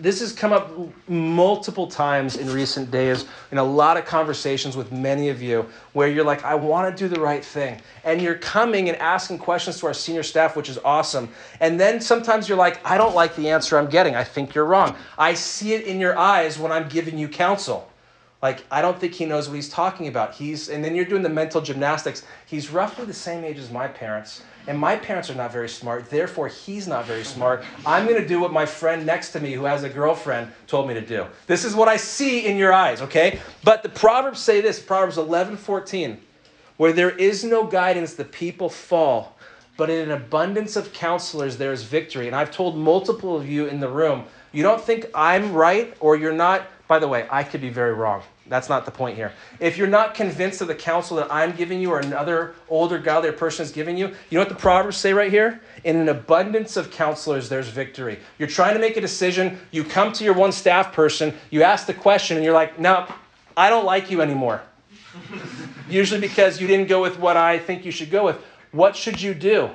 This has come up multiple times in recent days in a lot of conversations with many of you where you're like, I want to do the right thing. And you're coming and asking questions to our senior staff, which is awesome. And then sometimes you're like, I don't like the answer I'm getting. I think you're wrong. I see it in your eyes when I'm giving you counsel. Like, I don't think he knows what he's talking about. He's, and then you're doing the mental gymnastics. He's roughly the same age as my parents, and my parents are not very smart. Therefore, he's not very smart. I'm going to do what my friend next to me, who has a girlfriend, told me to do. This is what I see in your eyes, okay? But the Proverbs say this Proverbs 11 14, where there is no guidance, the people fall. But in an abundance of counselors, there is victory. And I've told multiple of you in the room, you don't think I'm right or you're not by the way, I could be very wrong. That's not the point here. If you're not convinced of the counsel that I'm giving you or another older godly person is giving you, you know what the Proverbs say right here? In an abundance of counselors, there's victory. You're trying to make a decision. You come to your one staff person, you ask the question, and you're like, no, I don't like you anymore. Usually because you didn't go with what I think you should go with. What should you do?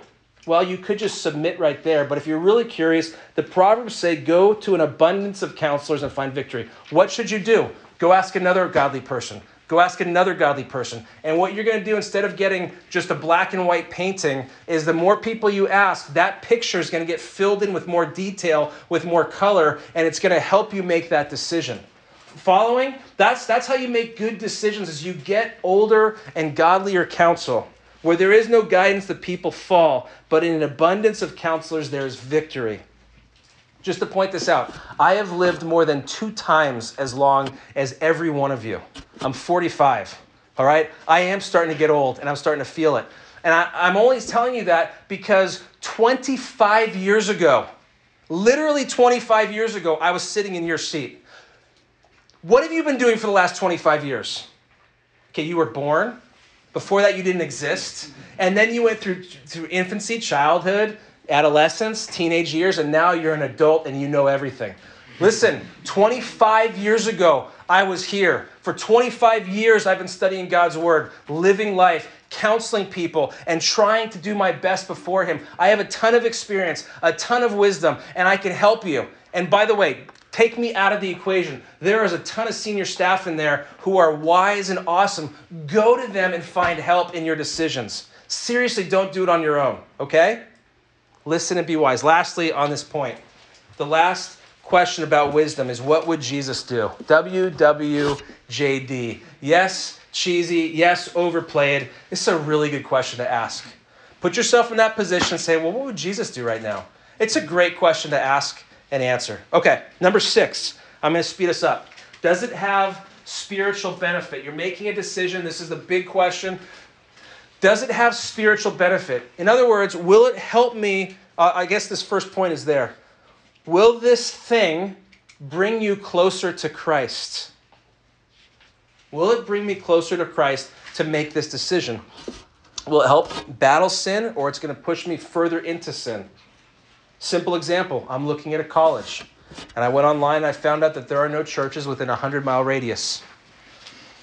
Well, you could just submit right there, but if you're really curious, the Proverbs say, Go to an abundance of counselors and find victory. What should you do? Go ask another godly person. Go ask another godly person. And what you're going to do instead of getting just a black and white painting is the more people you ask, that picture is going to get filled in with more detail, with more color, and it's going to help you make that decision. Following? That's, that's how you make good decisions as you get older and godlier counsel. Where there is no guidance, the people fall, but in an abundance of counselors, there is victory. Just to point this out, I have lived more than two times as long as every one of you. I'm 45, all right? I am starting to get old and I'm starting to feel it. And I, am only telling you that because 25 years ago, literally 25 years ago, I was sitting in your seat. What have you been doing for the last 25 years? Okay, you were born, before that, you didn't exist. And then you went through, through infancy, childhood, adolescence, teenage years, and now you're an adult and you know everything. Listen, 25 years ago, I was here. For 25 years, I've been studying God's Word, living life, counseling people, and trying to do my best before Him. I have a ton of experience, a ton of wisdom, and I can help you. And by the way, Take me out of the equation. There is a ton of senior staff in there who are wise and awesome. Go to them and find help in your decisions. Seriously, don't do it on your own, okay? Listen and be wise. Lastly, on this point, the last question about wisdom is what would Jesus do? WWJD. Yes, cheesy. Yes, overplayed. This is a really good question to ask. Put yourself in that position and say, well, what would Jesus do right now? It's a great question to ask and answer. Okay, number six. I'm going to speed us up. Does it have spiritual benefit? You're making a decision. This is the big question. Does it have spiritual benefit? In other words, will it help me? Uh, I guess this first point is there. Will this thing bring you closer to Christ? Will it bring me closer to Christ to make this decision? Will it help battle sin or it's going to push me further into sin? Simple example I'm looking at a college, and I went online and I found out that there are no churches within a 100 mile radius.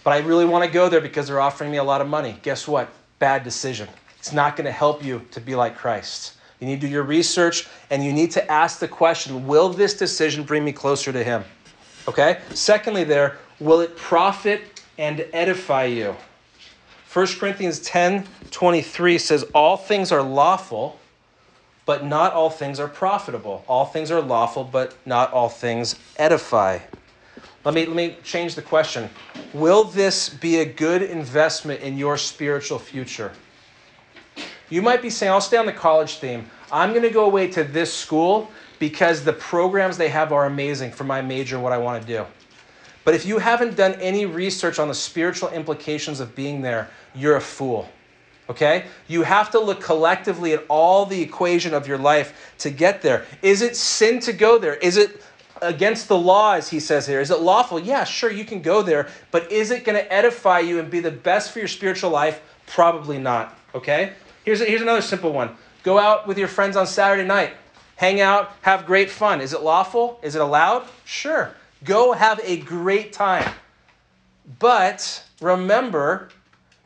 But I really want to go there because they're offering me a lot of money. Guess what? Bad decision. It's not going to help you to be like Christ. You need to do your research and you need to ask the question Will this decision bring me closer to Him? Okay? Secondly, there, will it profit and edify you? 1 Corinthians 10 23 says, All things are lawful but not all things are profitable. All things are lawful, but not all things edify. Let me, let me change the question. Will this be a good investment in your spiritual future? You might be saying, I'll stay on the college theme. I'm going to go away to this school because the programs they have are amazing for my major what I want to do. But if you haven't done any research on the spiritual implications of being there, you're a fool okay? You have to look collectively at all the equation of your life to get there. Is it sin to go there? Is it against the law, as he says here? Is it lawful? Yeah, sure, you can go there, but is it going to edify you and be the best for your spiritual life? Probably not, okay? Here's, a, here's another simple one go out with your friends on Saturday night, hang out, have great fun. Is it lawful? Is it allowed? Sure. Go have a great time. But remember,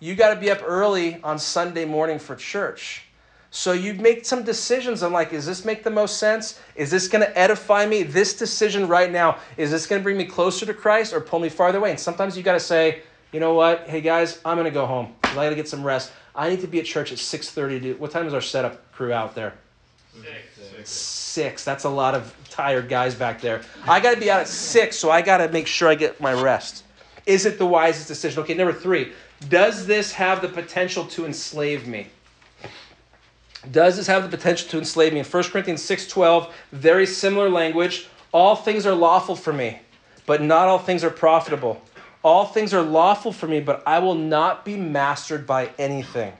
you got to be up early on Sunday morning for church. So you make some decisions. I'm like, does this make the most sense? Is this going to edify me? This decision right now, is this going to bring me closer to Christ or pull me farther away? And sometimes you got to say, you know what? Hey guys, I'm going to go home. I got to get some rest. I need to be at church at 6:30. What time is our setup crew out there? Six. Six. That's a lot of tired guys back there. I got to be out at six, so I got to make sure I get my rest. Is it the wisest decision? Okay, number three, does this have the potential to enslave me? Does this have the potential to enslave me? In 1 Corinthians 6:12, very similar language. All things are lawful for me, but not all things are profitable. All things are lawful for me, but I will not be mastered by anything.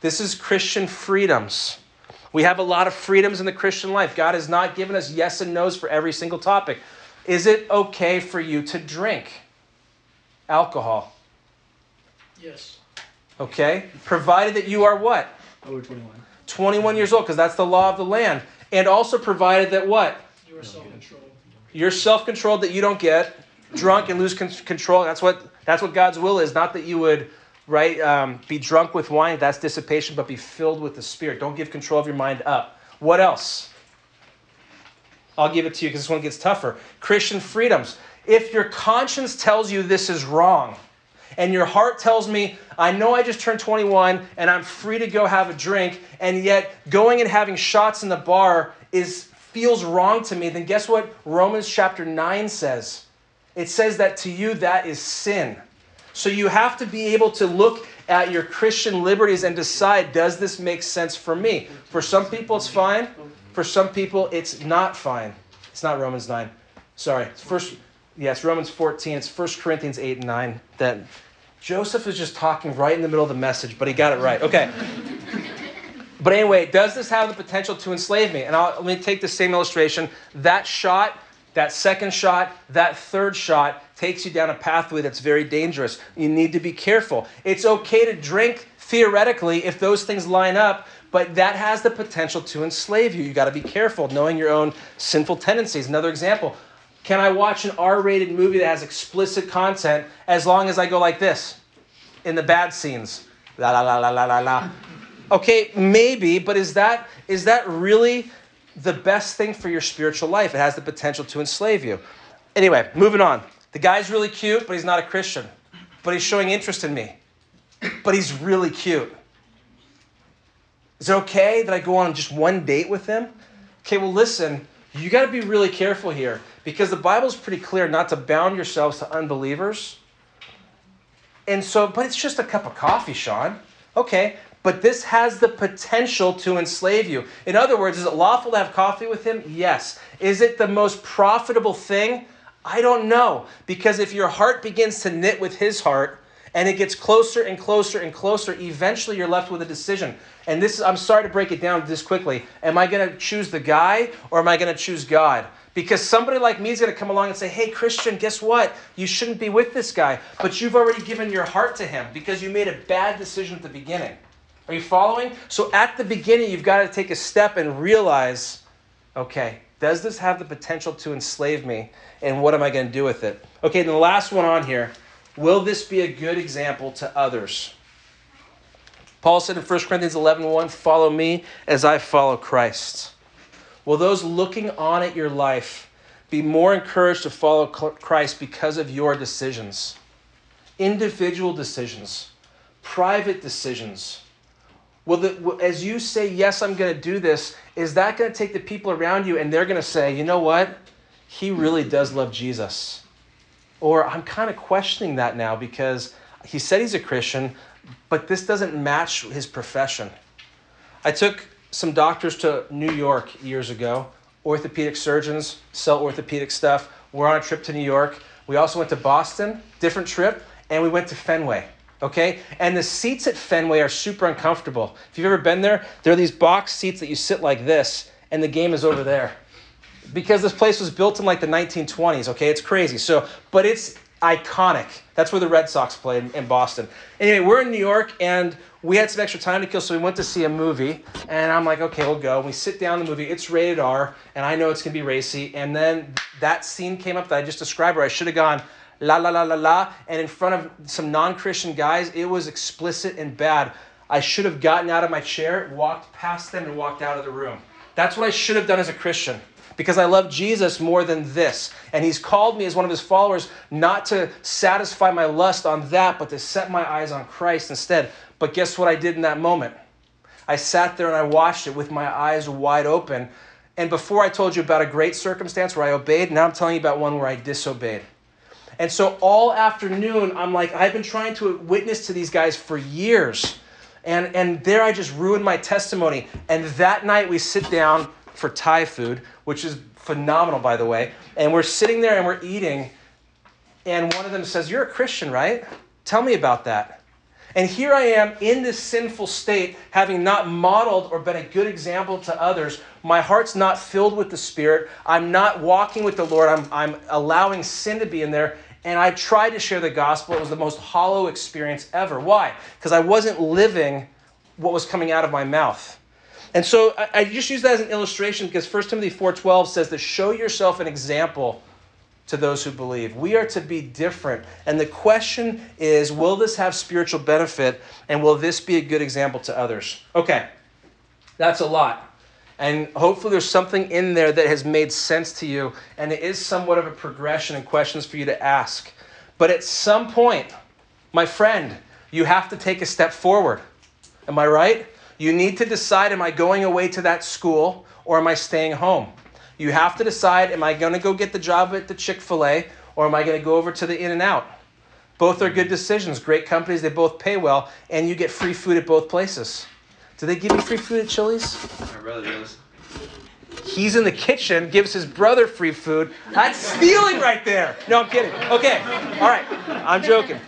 This is Christian freedoms. We have a lot of freedoms in the Christian life. God has not given us yes and no's for every single topic. Is it okay for you to drink alcohol? Yes. Okay? Provided that you are what? Over 21. 21 years old, because that's the law of the land. And also provided that what? You are self-controlled. You're self-controlled that you don't get drunk and lose con- control. That's what that's what God's will is. Not that you would right um, be drunk with wine. That's dissipation, but be filled with the Spirit. Don't give control of your mind up. What else? I'll give it to you because this one gets tougher. Christian freedoms. If your conscience tells you this is wrong, and your heart tells me, I know I just turned 21 and I'm free to go have a drink, and yet going and having shots in the bar is feels wrong to me, then guess what Romans chapter 9 says? It says that to you that is sin. So you have to be able to look at your Christian liberties and decide, does this make sense for me? For some people it's fine. For some people it's not fine. It's not Romans 9. Sorry. It's first yes, Romans 14. It's 1 Corinthians 8 and 9 that Joseph is just talking right in the middle of the message, but he got it right. Okay. But anyway, does this have the potential to enslave me? And I'll, let me take the same illustration. That shot, that second shot, that third shot takes you down a pathway that's very dangerous. You need to be careful. It's okay to drink theoretically if those things line up, but that has the potential to enslave you. You got to be careful, knowing your own sinful tendencies. Another example can I watch an R rated movie that has explicit content as long as I go like this in the bad scenes? La la la la la la la. Okay, maybe, but is that is that really the best thing for your spiritual life? It has the potential to enslave you. Anyway, moving on. The guy's really cute, but he's not a Christian. But he's showing interest in me. But he's really cute. Is it okay that I go on just one date with him? Okay, well, listen, you got to be really careful here because the Bible's pretty clear not to bound yourselves to unbelievers. And so, but it's just a cup of coffee, Sean. Okay, but this has the potential to enslave you. In other words, is it lawful to have coffee with him? Yes. Is it the most profitable thing? I don't know. Because if your heart begins to knit with his heart, and it gets closer and closer and closer, eventually you're left with a decision. And this is, I'm sorry to break it down this quickly. Am I going to choose the guy or am I going to choose God? Because somebody like me is going to come along and say, hey, Christian, guess what? You shouldn't be with this guy. But you've already given your heart to him because you made a bad decision at the beginning. Are you following? So at the beginning, you've got to take a step and realize okay, does this have the potential to enslave me? And what am I going to do with it? Okay, and the last one on here will this be a good example to others? Paul said in 1 Corinthians 11 1, follow me as I follow Christ. Will those looking on at your life be more encouraged to follow Christ because of your decisions? Individual decisions, private decisions. Will the, as you say, yes, I'm going to do this, is that going to take the people around you and they're going to say, you know what? He really does love Jesus. Or I'm kind of questioning that now because he said he's a Christian, but this doesn't match his profession. I took some doctors to New York years ago, orthopedic surgeons, sell orthopedic stuff. We're on a trip to New York. We also went to Boston, different trip, and we went to Fenway. Okay? And the seats at Fenway are super uncomfortable. If you've ever been there, there are these box seats that you sit like this, and the game is over there. Because this place was built in like the 1920s, okay? It's crazy. So, but it's iconic. That's where the Red Sox played in Boston. Anyway, we're in New York and we had some extra time to kill, so we went to see a movie. And I'm like, okay, we'll go. We sit down in the movie. It's rated R, and I know it's gonna be racy. And then that scene came up that I just described where I should have gone la la la la la, and in front of some non-Christian guys, it was explicit and bad. I should have gotten out of my chair, walked past them, and walked out of the room. That's what I should have done as a Christian because I love Jesus more than this. And he's called me as one of his followers not to satisfy my lust on that, but to set my eyes on Christ instead. But guess what I did in that moment? I sat there and I watched it with my eyes wide open. And before I told you about a great circumstance where I obeyed, now I'm telling you about one where I disobeyed. And so all afternoon, I'm like, I've been trying to witness to these guys for years. And, and there I just ruined my testimony. And that night we sit down for Thai food, which is phenomenal, by the way. And we're sitting there and we're eating. And one of them says, You're a Christian, right? Tell me about that. And here I am in this sinful state, having not modeled or been a good example to others. My heart's not filled with the Spirit. I'm not walking with the Lord. I'm, I'm allowing sin to be in there. And I tried to share the gospel. It was the most hollow experience ever. Why? Because I wasn't living what was coming out of my mouth. And so I, I just use that as an illustration because 1 Timothy 4.12 says to show yourself an example to those who believe. We are to be different. And the question is will this have spiritual benefit and will this be a good example to others? Okay, that's a lot. And hopefully there's something in there that has made sense to you and it is somewhat of a progression and questions for you to ask. But at some point, my friend, you have to take a step forward. Am I right? You need to decide am I going away to that school or am I staying home? You have to decide am I going to go get the job at the Chick fil A or am I going to go over to the In N Out? Both are good decisions. Great companies, they both pay well, and you get free food at both places. Do they give you free food at Chili's? My brother does. He's in the kitchen, gives his brother free food. That's stealing right there. No, I'm kidding. Okay, all right, I'm joking.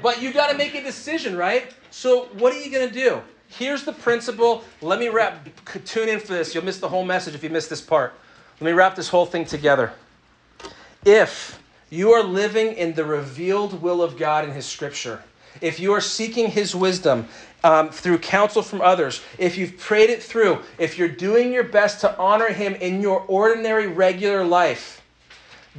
But you got to make a decision, right? So, what are you going to do? Here's the principle. Let me wrap, tune in for this. You'll miss the whole message if you miss this part. Let me wrap this whole thing together. If you are living in the revealed will of God in His Scripture, if you are seeking His wisdom um, through counsel from others, if you've prayed it through, if you're doing your best to honor Him in your ordinary, regular life,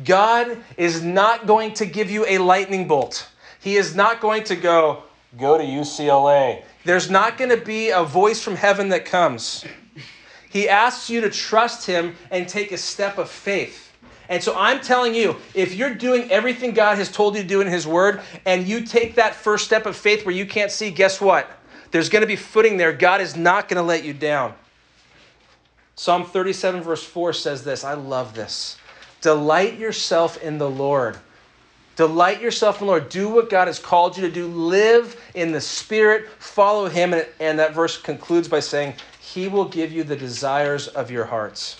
God is not going to give you a lightning bolt. He is not going to go, go to UCLA. There's not going to be a voice from heaven that comes. He asks you to trust Him and take a step of faith. And so I'm telling you, if you're doing everything God has told you to do in His Word, and you take that first step of faith where you can't see, guess what? There's going to be footing there. God is not going to let you down. Psalm 37, verse 4 says this. I love this. Delight yourself in the Lord. Delight yourself in the Lord. Do what God has called you to do. Live in the Spirit. Follow Him. And, and that verse concludes by saying, He will give you the desires of your hearts.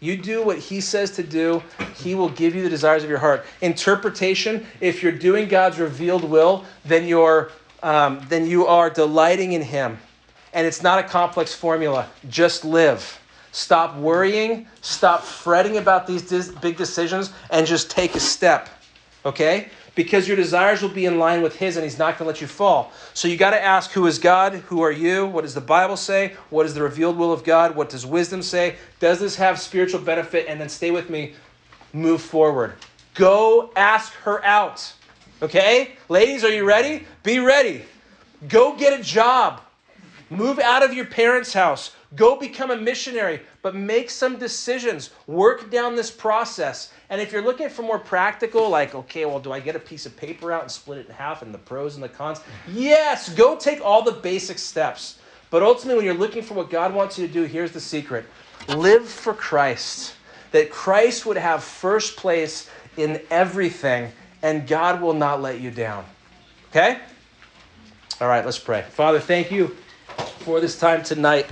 You do what He says to do, He will give you the desires of your heart. Interpretation if you're doing God's revealed will, then, you're, um, then you are delighting in Him. And it's not a complex formula. Just live. Stop worrying, stop fretting about these dis- big decisions, and just take a step. Okay? Because your desires will be in line with His, and He's not going to let you fall. So you got to ask who is God? Who are you? What does the Bible say? What is the revealed will of God? What does wisdom say? Does this have spiritual benefit? And then stay with me. Move forward. Go ask her out. Okay? Ladies, are you ready? Be ready. Go get a job. Move out of your parents' house. Go become a missionary, but make some decisions. Work down this process. And if you're looking for more practical, like, okay, well, do I get a piece of paper out and split it in half and the pros and the cons? Yes, go take all the basic steps. But ultimately, when you're looking for what God wants you to do, here's the secret live for Christ. That Christ would have first place in everything, and God will not let you down. Okay? All right, let's pray. Father, thank you for this time tonight.